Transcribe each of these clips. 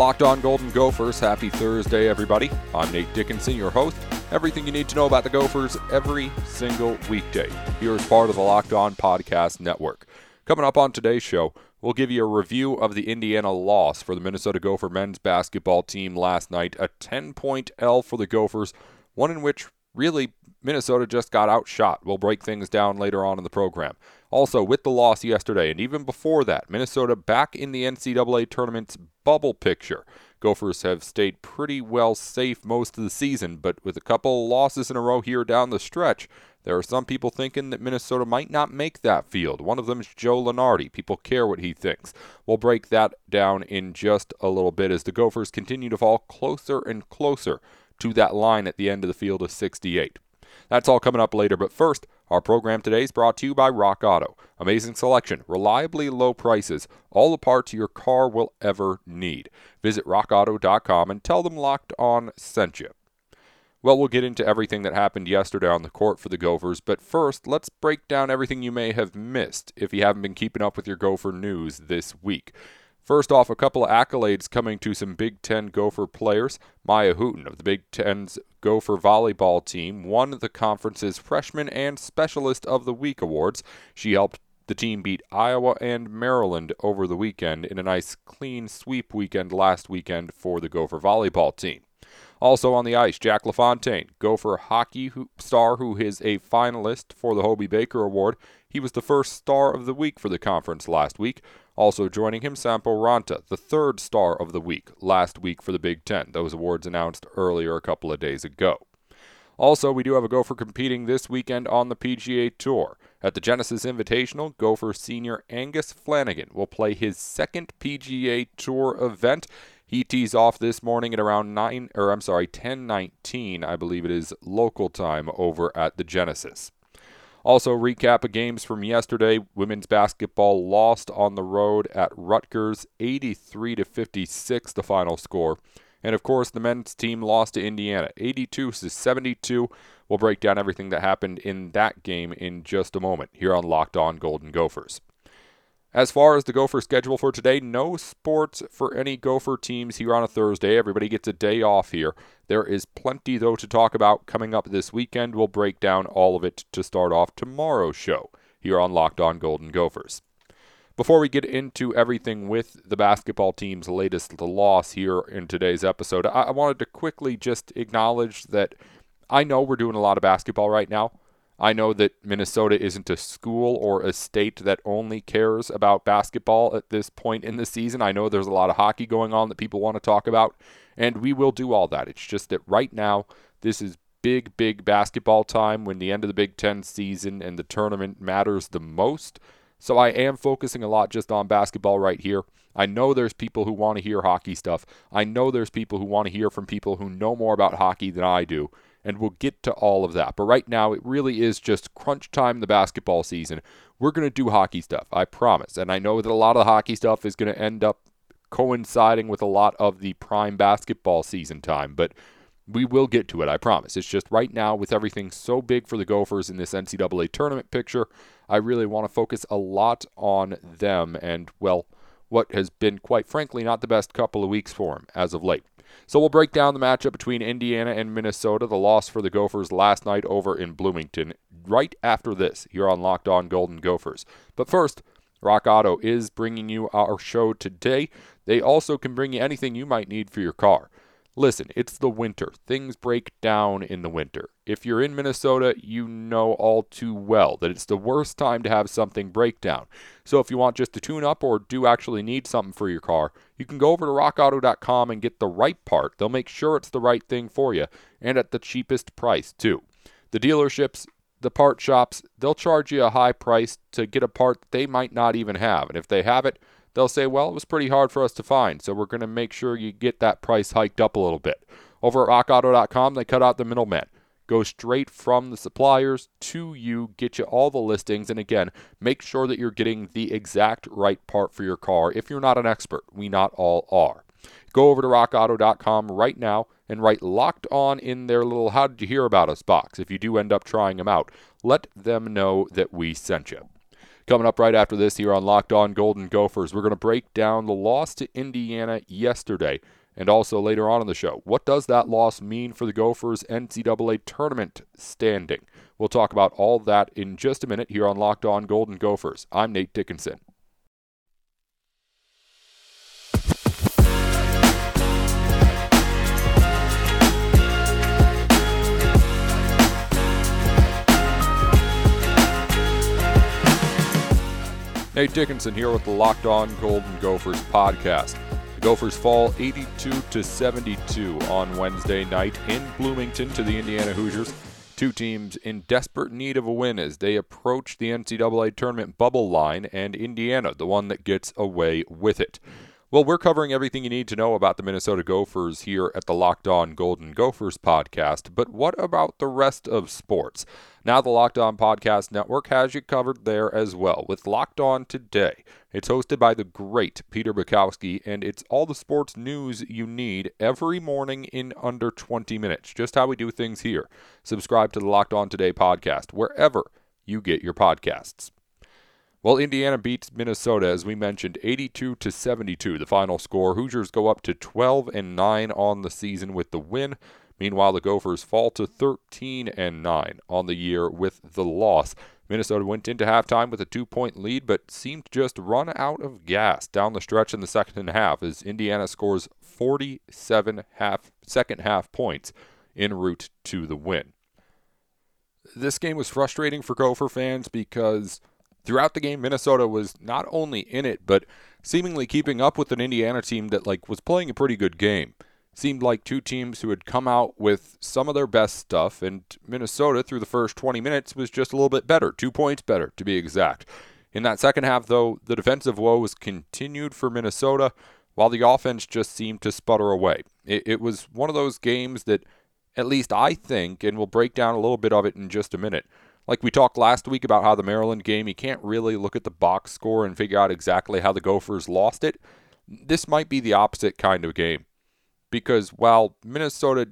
Locked On Golden Gophers. Happy Thursday, everybody. I'm Nate Dickinson, your host. Everything you need to know about the Gophers every single weekday here as part of the Locked On Podcast Network. Coming up on today's show, we'll give you a review of the Indiana loss for the Minnesota Gopher men's basketball team last night. A 10 point L for the Gophers, one in which really Minnesota just got outshot. We'll break things down later on in the program. Also, with the loss yesterday, and even before that, Minnesota back in the NCAA tournament's bubble picture. Gophers have stayed pretty well safe most of the season, but with a couple losses in a row here down the stretch, there are some people thinking that Minnesota might not make that field. One of them is Joe Lunardi. People care what he thinks. We'll break that down in just a little bit as the Gophers continue to fall closer and closer to that line at the end of the field of 68. That's all coming up later, but first, our program today is brought to you by Rock Auto. Amazing selection, reliably low prices, all the parts your car will ever need. Visit rockauto.com and tell them Locked On sent you. Well, we'll get into everything that happened yesterday on the court for the Gophers, but first, let's break down everything you may have missed if you haven't been keeping up with your Gopher news this week. First off, a couple of accolades coming to some Big Ten Gopher players. Maya Hooten of the Big Ten's Gopher volleyball team won the conference's Freshman and Specialist of the Week awards. She helped the team beat Iowa and Maryland over the weekend in a nice clean sweep weekend last weekend for the Gopher volleyball team. Also on the ice, Jack LaFontaine, Gopher hockey star who is a finalist for the Hobey Baker Award. He was the first star of the week for the conference last week. Also joining him, Sampo Ranta, the third star of the week last week for the Big Ten. Those awards announced earlier a couple of days ago. Also, we do have a Gopher competing this weekend on the PGA Tour. At the Genesis Invitational, Gopher senior Angus Flanagan will play his second PGA Tour event. He tees off this morning at around 9 or I'm sorry, 10:19, I believe it is local time over at the Genesis. Also, recap of games from yesterday. Women's basketball lost on the road at Rutgers, 83 to 56, the final score. And of course, the men's team lost to Indiana, 82 to 72. We'll break down everything that happened in that game in just a moment here on Locked On Golden Gophers. As far as the Gopher schedule for today, no sports for any Gopher teams here on a Thursday. Everybody gets a day off here. There is plenty, though, to talk about coming up this weekend. We'll break down all of it to start off tomorrow's show here on Locked On Golden Gophers. Before we get into everything with the basketball team's latest loss here in today's episode, I wanted to quickly just acknowledge that I know we're doing a lot of basketball right now. I know that Minnesota isn't a school or a state that only cares about basketball at this point in the season. I know there's a lot of hockey going on that people want to talk about, and we will do all that. It's just that right now, this is big, big basketball time when the end of the Big Ten season and the tournament matters the most. So I am focusing a lot just on basketball right here. I know there's people who want to hear hockey stuff. I know there's people who want to hear from people who know more about hockey than I do and we'll get to all of that. But right now, it really is just crunch time the basketball season. We're going to do hockey stuff, I promise. And I know that a lot of the hockey stuff is going to end up coinciding with a lot of the prime basketball season time, but we will get to it, I promise. It's just right now, with everything so big for the Gophers in this NCAA tournament picture, I really want to focus a lot on them and, well, what has been, quite frankly, not the best couple of weeks for them as of late. So we'll break down the matchup between Indiana and Minnesota, the loss for the Gophers last night over in Bloomington, right after this here on Locked On Golden Gophers. But first, Rock Auto is bringing you our show today. They also can bring you anything you might need for your car. Listen, it's the winter. Things break down in the winter. If you're in Minnesota, you know all too well that it's the worst time to have something break down. So if you want just to tune up or do actually need something for your car, you can go over to rockauto.com and get the right part. They'll make sure it's the right thing for you and at the cheapest price, too. The dealerships, the part shops, they'll charge you a high price to get a part that they might not even have. And if they have it, they'll say, well, it was pretty hard for us to find, so we're going to make sure you get that price hiked up a little bit. Over at rockauto.com, they cut out the middleman. Go straight from the suppliers to you, get you all the listings, and again, make sure that you're getting the exact right part for your car if you're not an expert. We not all are. Go over to rockauto.com right now and write locked on in their little how did you hear about us box if you do end up trying them out. Let them know that we sent you. Coming up right after this here on Locked On Golden Gophers, we're going to break down the loss to Indiana yesterday and also later on in the show. What does that loss mean for the Gophers' NCAA tournament standing? We'll talk about all that in just a minute here on Locked On Golden Gophers. I'm Nate Dickinson. Nate Dickinson here with the Locked On Golden Gophers podcast. The Gophers fall 82 to 72 on Wednesday night in Bloomington to the Indiana Hoosiers. Two teams in desperate need of a win as they approach the NCAA tournament bubble line, and Indiana, the one that gets away with it. Well, we're covering everything you need to know about the Minnesota Gophers here at the Locked On Golden Gophers podcast, but what about the rest of sports? Now, the Locked On Podcast Network has you covered there as well with Locked On Today. It's hosted by the great Peter Bukowski, and it's all the sports news you need every morning in under 20 minutes. Just how we do things here. Subscribe to the Locked On Today podcast wherever you get your podcasts. Well, Indiana beats Minnesota as we mentioned 82 to 72 the final score. Hoosiers go up to 12 and 9 on the season with the win. Meanwhile, the Gophers fall to 13 and 9 on the year with the loss. Minnesota went into halftime with a two point lead, but seemed just run out of gas down the stretch in the second half as Indiana scores 47 half, second half points en route to the win. This game was frustrating for Gopher fans because throughout the game, Minnesota was not only in it, but seemingly keeping up with an Indiana team that like was playing a pretty good game seemed like two teams who had come out with some of their best stuff, and Minnesota, through the first 20 minutes, was just a little bit better, two points better to be exact. In that second half, though, the defensive woes continued for Minnesota, while the offense just seemed to sputter away. It, it was one of those games that, at least I think, and we'll break down a little bit of it in just a minute. Like we talked last week about how the Maryland game, you can't really look at the box score and figure out exactly how the Gophers lost it. This might be the opposite kind of game because while Minnesota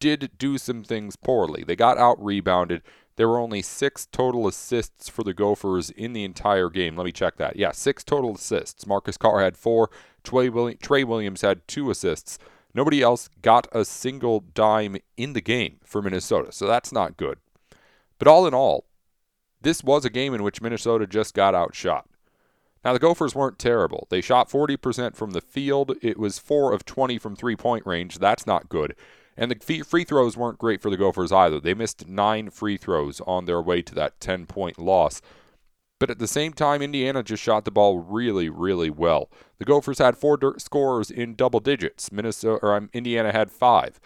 did do some things poorly, they got out rebounded. There were only six total assists for the Gophers in the entire game. Let me check that. Yeah, six total assists. Marcus Carr had four. Trey, Williams had two assists. Nobody else got a single dime in the game for Minnesota, so that's not good. But all in all, this was a game in which Minnesota just got outshot. Now, the Gophers weren't terrible. They shot 40% from the field. It was 4 of 20 from three point range. That's not good. And the free throws weren't great for the Gophers either. They missed nine free throws on their way to that 10 point loss. But at the same time, Indiana just shot the ball really, really well. The Gophers had four scores in double digits. Minnesota or um, Indiana had five.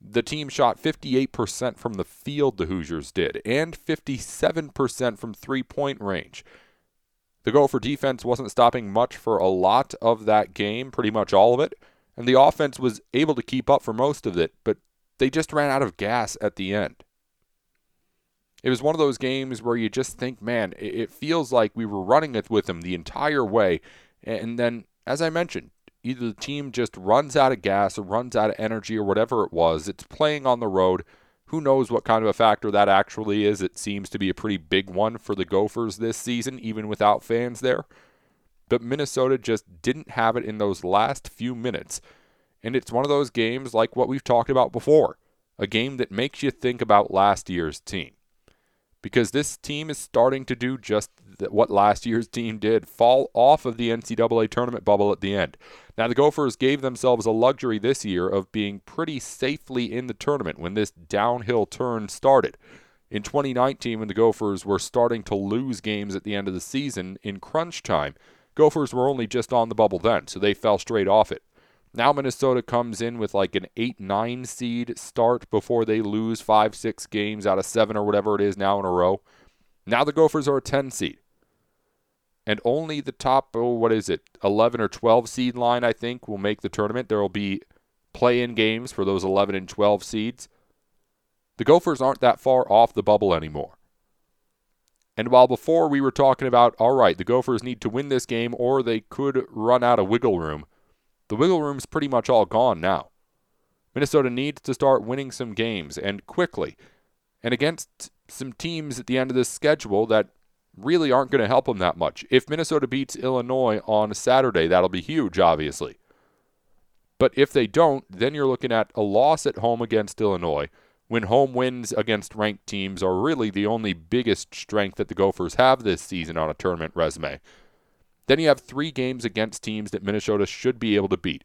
The team shot 58% from the field, the Hoosiers did, and 57% from three point range. The Gopher defense wasn't stopping much for a lot of that game, pretty much all of it, and the offense was able to keep up for most of it, but they just ran out of gas at the end. It was one of those games where you just think, man, it feels like we were running it with them the entire way, and then, as I mentioned, either the team just runs out of gas or runs out of energy or whatever it was. It's playing on the road who knows what kind of a factor that actually is? It seems to be a pretty big one for the Gophers this season, even without fans there. But Minnesota just didn't have it in those last few minutes. And it's one of those games like what we've talked about before a game that makes you think about last year's team. Because this team is starting to do just what last year's team did fall off of the NCAA tournament bubble at the end. Now, the Gophers gave themselves a luxury this year of being pretty safely in the tournament when this downhill turn started. In 2019, when the Gophers were starting to lose games at the end of the season in crunch time, Gophers were only just on the bubble then, so they fell straight off it. Now Minnesota comes in with like an 8 9 seed start before they lose 5 6 games out of 7 or whatever it is now in a row. Now the Gophers are a 10 seed and only the top oh what is it 11 or 12 seed line I think will make the tournament. There will be play-in games for those 11 and 12 seeds. The Gophers aren't that far off the bubble anymore. And while before we were talking about all right, the Gophers need to win this game or they could run out of wiggle room. The wiggle room's pretty much all gone now. Minnesota needs to start winning some games and quickly. And against some teams at the end of this schedule that really aren't going to help them that much. If Minnesota beats Illinois on Saturday, that'll be huge, obviously. But if they don't, then you're looking at a loss at home against Illinois, when home wins against ranked teams are really the only biggest strength that the Gophers have this season on a tournament resume. Then you have three games against teams that Minnesota should be able to beat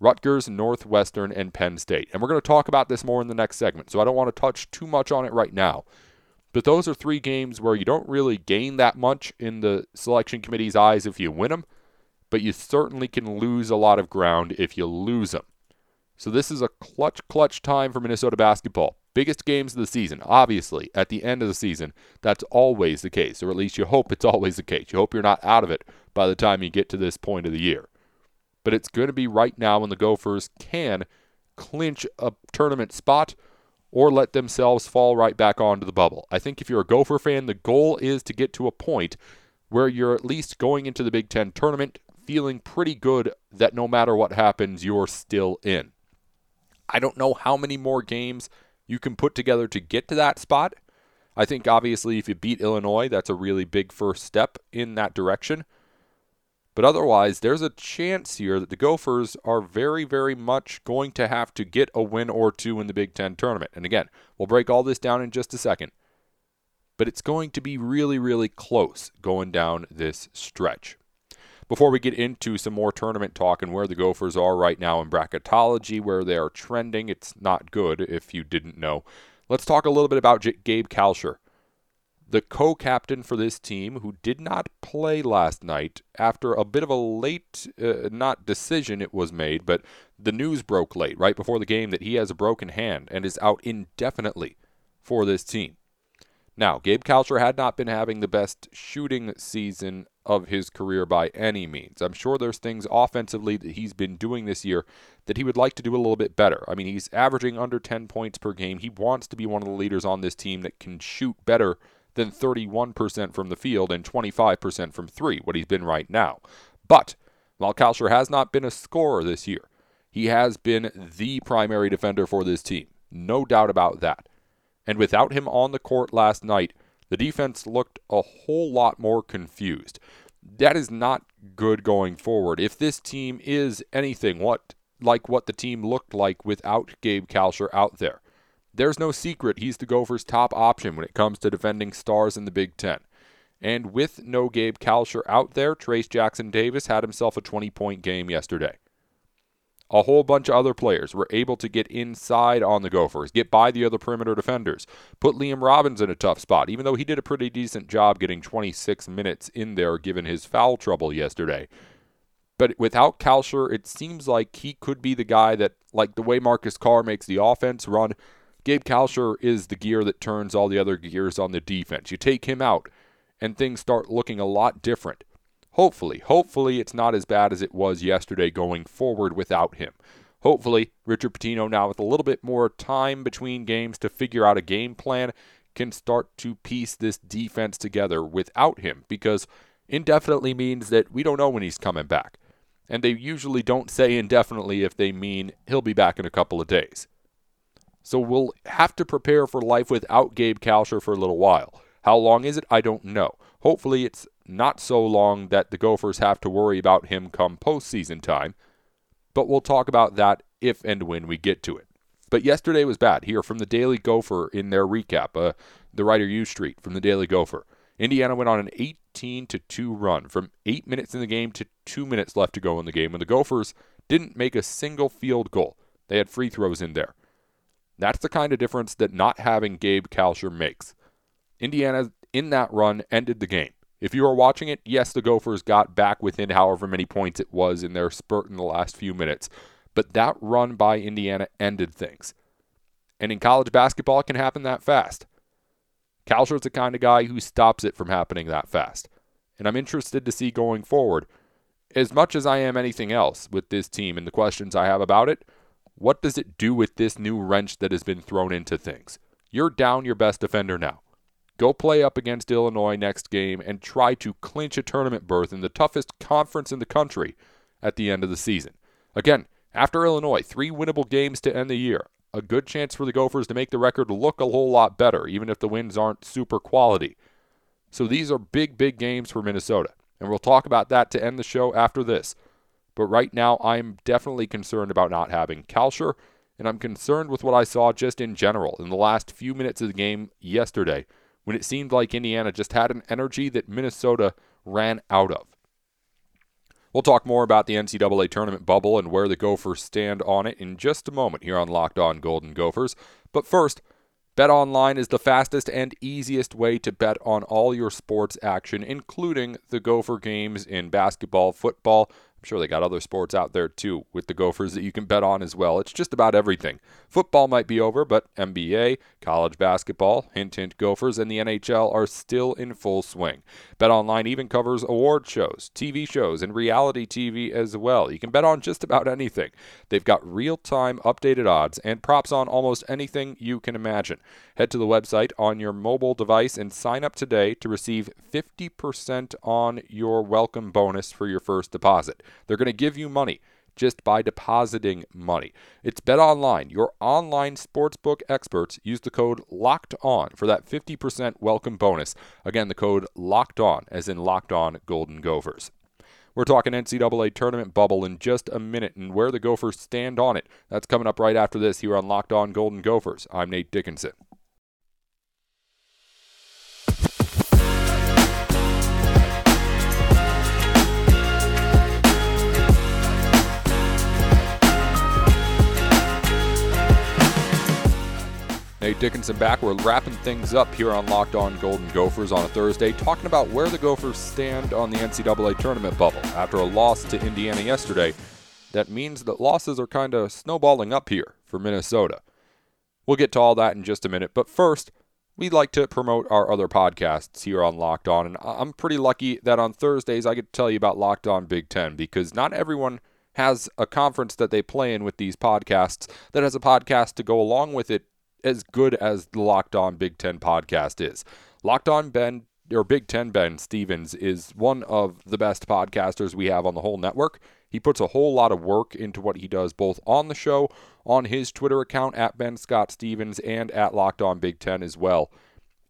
Rutgers, Northwestern, and Penn State. And we're going to talk about this more in the next segment, so I don't want to touch too much on it right now. But those are three games where you don't really gain that much in the selection committee's eyes if you win them, but you certainly can lose a lot of ground if you lose them. So this is a clutch, clutch time for Minnesota basketball. Biggest games of the season, obviously, at the end of the season. That's always the case, or at least you hope it's always the case. You hope you're not out of it by the time you get to this point of the year. But it's going to be right now when the Gophers can clinch a tournament spot or let themselves fall right back onto the bubble. I think if you're a Gopher fan, the goal is to get to a point where you're at least going into the Big Ten tournament feeling pretty good that no matter what happens, you're still in. I don't know how many more games you can put together to get to that spot. I think obviously if you beat Illinois, that's a really big first step in that direction. But otherwise, there's a chance here that the Gophers are very, very much going to have to get a win or two in the Big Ten tournament. And again, we'll break all this down in just a second. But it's going to be really, really close going down this stretch. Before we get into some more tournament talk and where the Gophers are right now in bracketology, where they are trending, it's not good if you didn't know. Let's talk a little bit about J- Gabe Kalscheur, the co captain for this team who did not play last night after a bit of a late, uh, not decision it was made, but the news broke late, right before the game, that he has a broken hand and is out indefinitely for this team. Now, Gabe Kalscheur had not been having the best shooting season of his career by any means. I'm sure there's things offensively that he's been doing this year that he would like to do a little bit better. I mean, he's averaging under 10 points per game. He wants to be one of the leaders on this team that can shoot better than 31% from the field and 25% from three, what he's been right now. But while Kalscheur has not been a scorer this year, he has been the primary defender for this team. No doubt about that. And without him on the court last night, the defense looked a whole lot more confused. That is not good going forward. If this team is anything what like what the team looked like without Gabe Kalscheur out there, there's no secret he's the Gophers' top option when it comes to defending stars in the Big Ten. And with no Gabe Kalscheur out there, Trayce Jackson Davis had himself a 20 point game yesterday a whole bunch of other players were able to get inside on the Gophers, get by the other perimeter defenders, put Liam Robbins in a tough spot, even though he did a pretty decent job getting 26 minutes in there given his foul trouble yesterday. But without Kalscheur, it seems like he could be the guy that, like the way Marcus Carr makes the offense run, Gabe Kalscheur is the gear that turns all the other gears on the defense. You take him out, and things start looking a lot different. Hopefully, hopefully it's not as bad as it was yesterday going forward without him. Hopefully, Richard Pitino now with a little bit more time between games to figure out a game plan can start to piece this defense together without him because indefinitely means that we don't know when he's coming back. And they usually don't say indefinitely if they mean he'll be back in a couple of days. So we'll have to prepare for life without Gabe Kalscheur for a little while. How long is it? I don't know. Hopefully, it's not so long that the Gophers have to worry about him come postseason time, but we'll talk about that if and when we get to it. But yesterday was bad. Here from the Daily Gopher in their recap, uh, the writer U Street from the Daily Gopher. Indiana went on an 18 to 2 run from 8 minutes in the game to 2 minutes left to go in the game when the Gophers didn't make a single field goal. They had free throws in there. That's the kind of difference that not having Gabe Kalscheur makes. Indiana in that run ended the game. If you are watching it, yes, the Gophers got back within however many points it was in their spurt in the last few minutes, but that run by Indiana ended things. And in college basketball, it can happen that fast. Kalscheur's the kind of guy who stops it from happening that fast. And I'm interested to see going forward, as much as I am anything else with this team and the questions I have about it, what does it do with this new wrench that has been thrown into things? You're down your best defender now. Go play up against Illinois next game and try to clinch a tournament berth in the toughest conference in the country at the end of the season. Again, after Illinois, three winnable games to end the year. A good chance for the Gophers to make the record look a whole lot better, even if the wins aren't super quality. So these are big, big games for Minnesota. And we'll talk about that to end the show after this. But right now, I'm definitely concerned about not having Kalscheur, and I'm concerned with what I saw just in general in the last few minutes of the game yesterday when it seemed like Indiana just had an energy that Minnesota ran out of. We'll talk more about the NCAA tournament bubble and where the Gophers stand on it in just a moment here on Locked On Golden Gophers. But first, Bet online is the fastest and easiest way to bet on all your sports action, including the Gopher games in basketball, football, I'm sure they got other sports out there too with the Gophers that you can bet on as well. It's just about everything. Football might be over, but NBA, college basketball, hint hint Gophers, and the NHL are still in full swing. BetOnline even covers award shows, TV shows, and reality TV as well. You can bet on just about anything. They've got real-time updated odds and props on almost anything you can imagine. Head to the website on your mobile device and sign up today to receive 50% on your welcome bonus for your first deposit. They're going to give you money just by depositing money. It's Bet Online, your online sportsbook experts. Use the code LOCKED ON for that 50% welcome bonus. Again, the code LOCKED ON, as in Locked On Golden Gophers. We're talking NCAA tournament bubble in just a minute and where the Gophers stand on it. That's coming up right after this here on Locked On Golden Gophers. I'm Nate Dickinson. Nate Dickinson back. We're wrapping things up here on Locked On Golden Gophers on a Thursday, talking about where the Gophers stand on the NCAA tournament bubble. After a loss to Indiana yesterday, that means that losses are kind of snowballing up here for Minnesota. We'll get to all that in just a minute, but first, we'd like to promote our other podcasts here on Locked On, and I'm pretty lucky that on Thursdays I get to tell you about Locked On Big Ten because not everyone has a conference that they play in with these podcasts that has a podcast to go along with it as good as the Locked On Big Ten podcast is. Locked On Ben or Big Ten Ben Stevens is one of the best podcasters we have on the whole network. He puts a whole lot of work into what he does, both on the show, on his Twitter account at Ben Scott Stevens, and at Locked On Big Ten as well.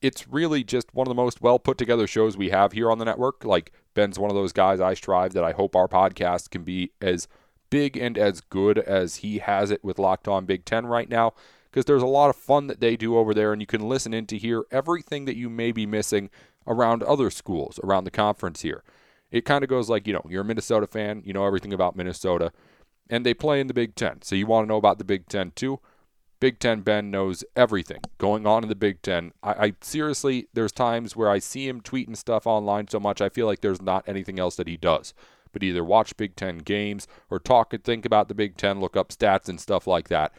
It's really just one of the most well put together shows we have here on the network. Like Ben's one of those guys I strive that I hope our podcast can be as big and as good as he has it with Locked On Big Ten right now because there's a lot of fun that they do over there, and you can listen in to hear everything that you may be missing around other schools around the conference here. It kind of goes like, you know, you're a Minnesota fan, you know everything about Minnesota, and they play in the Big Ten. So you want to know about the Big Ten too. Big Ten Ben knows everything going on in the Big Ten. I, I, seriously, there's times where I see him tweeting stuff online so much, I feel like there's not anything else that he does. But either watch Big Ten games or talk and think about the Big Ten, look up stats and stuff like that.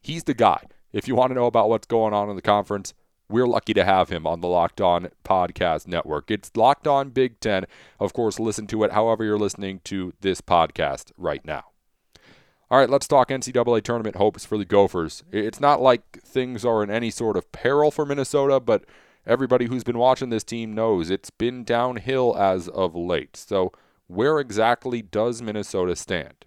He's the guy. If you want to know about what's going on in the conference, we're lucky to have him on the Locked On Podcast Network. It's Locked On Big Ten. Of course, listen to it however you're listening to this podcast right now. All right, let's talk NCAA tournament hopes for the Gophers. It's not like things are in any sort of peril for Minnesota, but everybody who's been watching this team knows it's been downhill as of late. So, where exactly does Minnesota stand?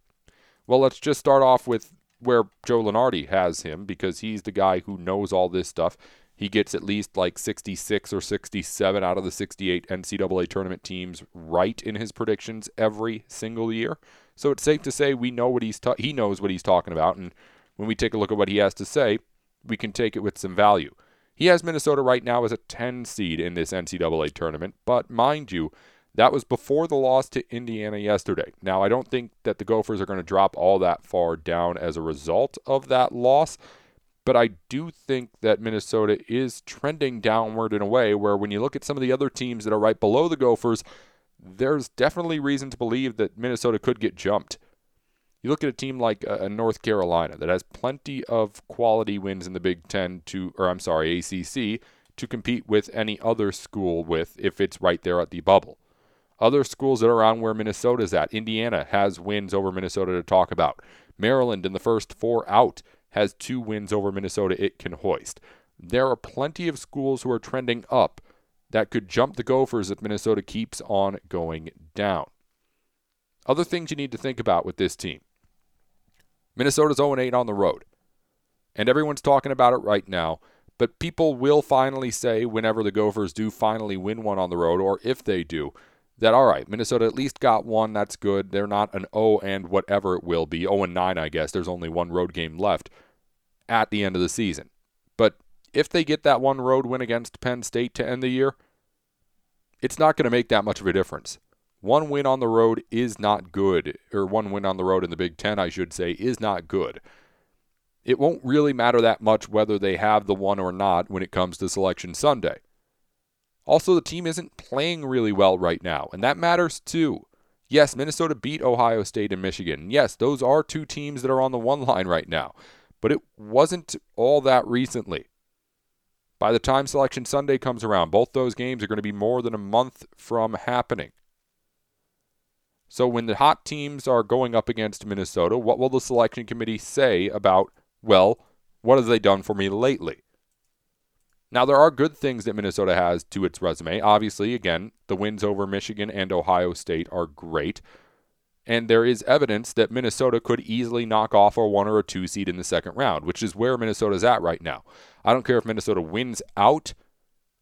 Well, let's just start off with where Joe Lunardi has him because he's the guy who knows all this stuff. He gets at least like 66 or 67 out of the 68 NCAA tournament teams right in his predictions every single year. So it's safe to say we know what he's ta- he knows what he's talking about, and when we take a look at what he has to say, we can take it with some value. He has Minnesota right now as a 10 seed in this NCAA tournament, but mind you, that was before the loss to Indiana yesterday. Now, I don't think that the Gophers are going to drop all that far down as a result of that loss, but I do think that Minnesota is trending downward in a way where when you look at some of the other teams that are right below the Gophers, there's definitely reason to believe that Minnesota could get jumped. You look at a team like uh, North Carolina that has plenty of quality wins in the Big Ten to, or I'm sorry, ACC to compete with any other school with if it's right there at the bubble. Other schools that are around where Minnesota's at. Indiana has wins over Minnesota to talk about. Maryland, in the first four out, has two wins over Minnesota it can hoist. There are plenty of schools who are trending up that could jump the Gophers if Minnesota keeps on going down. Other things you need to think about with this team Minnesota's 0 8 on the road. And everyone's talking about it right now. But people will finally say, whenever the Gophers do finally win one on the road, or if they do, that all right, Minnesota at least got one. That's good. They're not an O and whatever it will be, 0 and 9, I guess. There's only one road game left at the end of the season. But if they get that one road win against Penn State to end the year, it's not going to make that much of a difference. One win on the road is not good, or one win on the road in the Big Ten, I should say, is not good. It won't really matter that much whether they have the one or not when it comes to Selection Sunday. Also, the team isn't playing really well right now, and that matters too. Yes, Minnesota beat Ohio State and Michigan. Yes, those are two teams that are on the one line right now, but it wasn't all that recently. By the time Selection Sunday comes around, both those games are going to be more than a month from happening. So, when the hot teams are going up against Minnesota, what will the selection committee say about, well, what have they done for me lately? Now, there are good things that Minnesota has to its resume. Obviously, again, the wins over Michigan and Ohio State are great. And there is evidence that Minnesota could easily knock off a one or a two seed in the second round, which is where Minnesota's at right now. I don't care if Minnesota wins out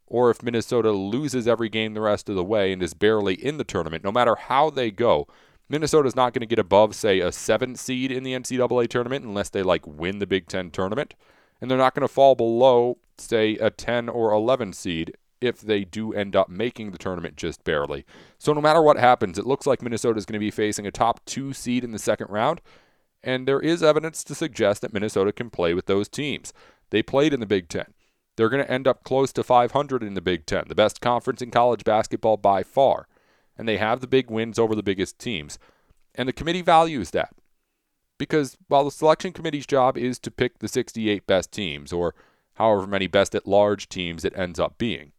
or if Minnesota loses every game the rest of the way and is barely in the tournament. No matter how they go, Minnesota's not going to get above, say, a seven seed in the NCAA tournament unless they like win the Big Ten tournament. And they're not going to fall below say, a 10 or 11 seed if they do end up making the tournament just barely. So no matter what happens, it looks like Minnesota is going to be facing a top two seed in the second round, and there is evidence to suggest that Minnesota can play with those teams. They played in the Big Ten. They're going to end up close to 500 in the Big Ten, the best conference in college basketball by far. And they have the big wins over the biggest teams. And the committee values that. Because while the selection committee's job is to pick the 68 best teams, or however many best at large teams it ends up being.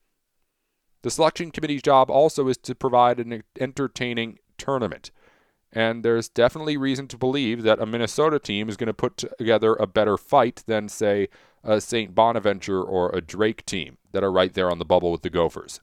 The selection committee's job also is to provide an entertaining tournament. And there's definitely reason to believe that a Minnesota team is going to put together a better fight than, say, a St. Bonaventure or a Drake team that are right there on the bubble with the Gophers.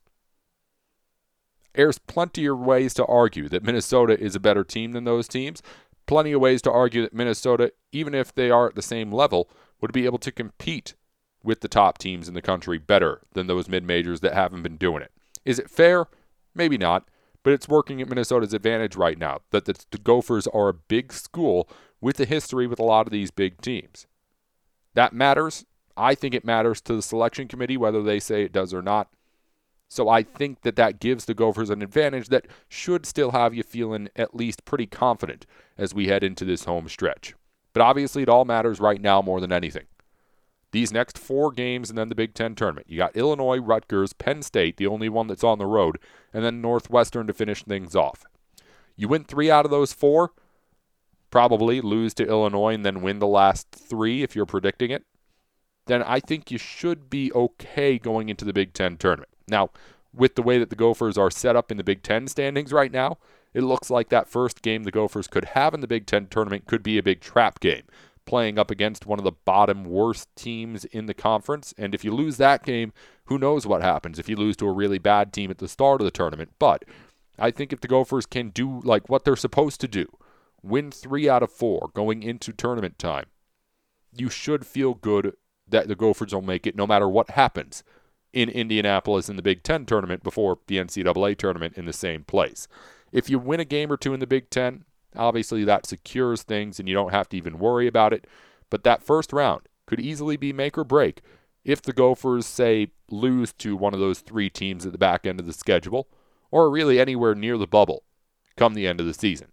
There's plenty of ways to argue that Minnesota is a better team than those teams. Plenty of ways to argue that Minnesota, even if they are at the same level, would be able to compete with the top teams in the country better than those mid majors that haven't been doing it. Is it fair? Maybe not, but it's working at Minnesota's advantage right now that the, Gophers are a big school with a history with a lot of these big teams. That matters. I think it matters to the selection committee whether they say it does or not. So I think that that gives the Gophers an advantage that should still have you feeling at least pretty confident as we head into this home stretch. But obviously, it all matters right now more than anything these next four games and then the Big Ten tournament. You got Illinois, Rutgers, Penn State, the only one that's on the road, and then Northwestern to finish things off. You win three out of those four, probably lose to Illinois and then win the last three if you're predicting it. Then I think you should be okay going into the Big Ten tournament. Now, with the way that the Gophers are set up in the Big Ten standings right now, it looks like that first game the Gophers could have in the Big Ten tournament could be a big trap game playing up against one of the bottom worst teams in the conference. And if you lose that game, who knows what happens if you lose to a really bad team at the start of the tournament. But I think if the Gophers can do like what they're supposed to do, win three out of four going into tournament time, you should feel good that the Gophers will make it no matter what happens in Indianapolis in the Big Ten tournament before the NCAA tournament in the same place. If you win a game or two in the Big Ten, Obviously, that secures things and you don't have to even worry about it. But that first round could easily be make or break if the Gophers, say, lose to one of those three teams at the back end of the schedule, or really anywhere near the bubble come the end of the season.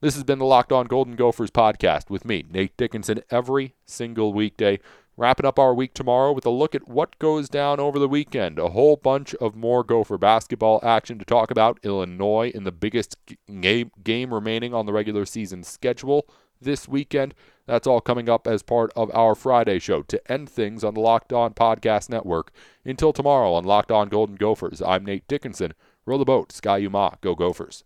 This has been the Locked On Golden Gophers podcast with me, Nate Dickinson, every single weekday. Wrapping up our week tomorrow with a look at what goes down over the weekend. A whole bunch of more Gopher basketball action to talk about. Illinois in the biggest game, game remaining on the regular season schedule this weekend. That's all coming up as part of our Friday show to end things on the Locked On Podcast Network. Until tomorrow on Locked On Golden Gophers, I'm Nate Dickinson. Row the boat, Ski-U-Mah, go Gophers.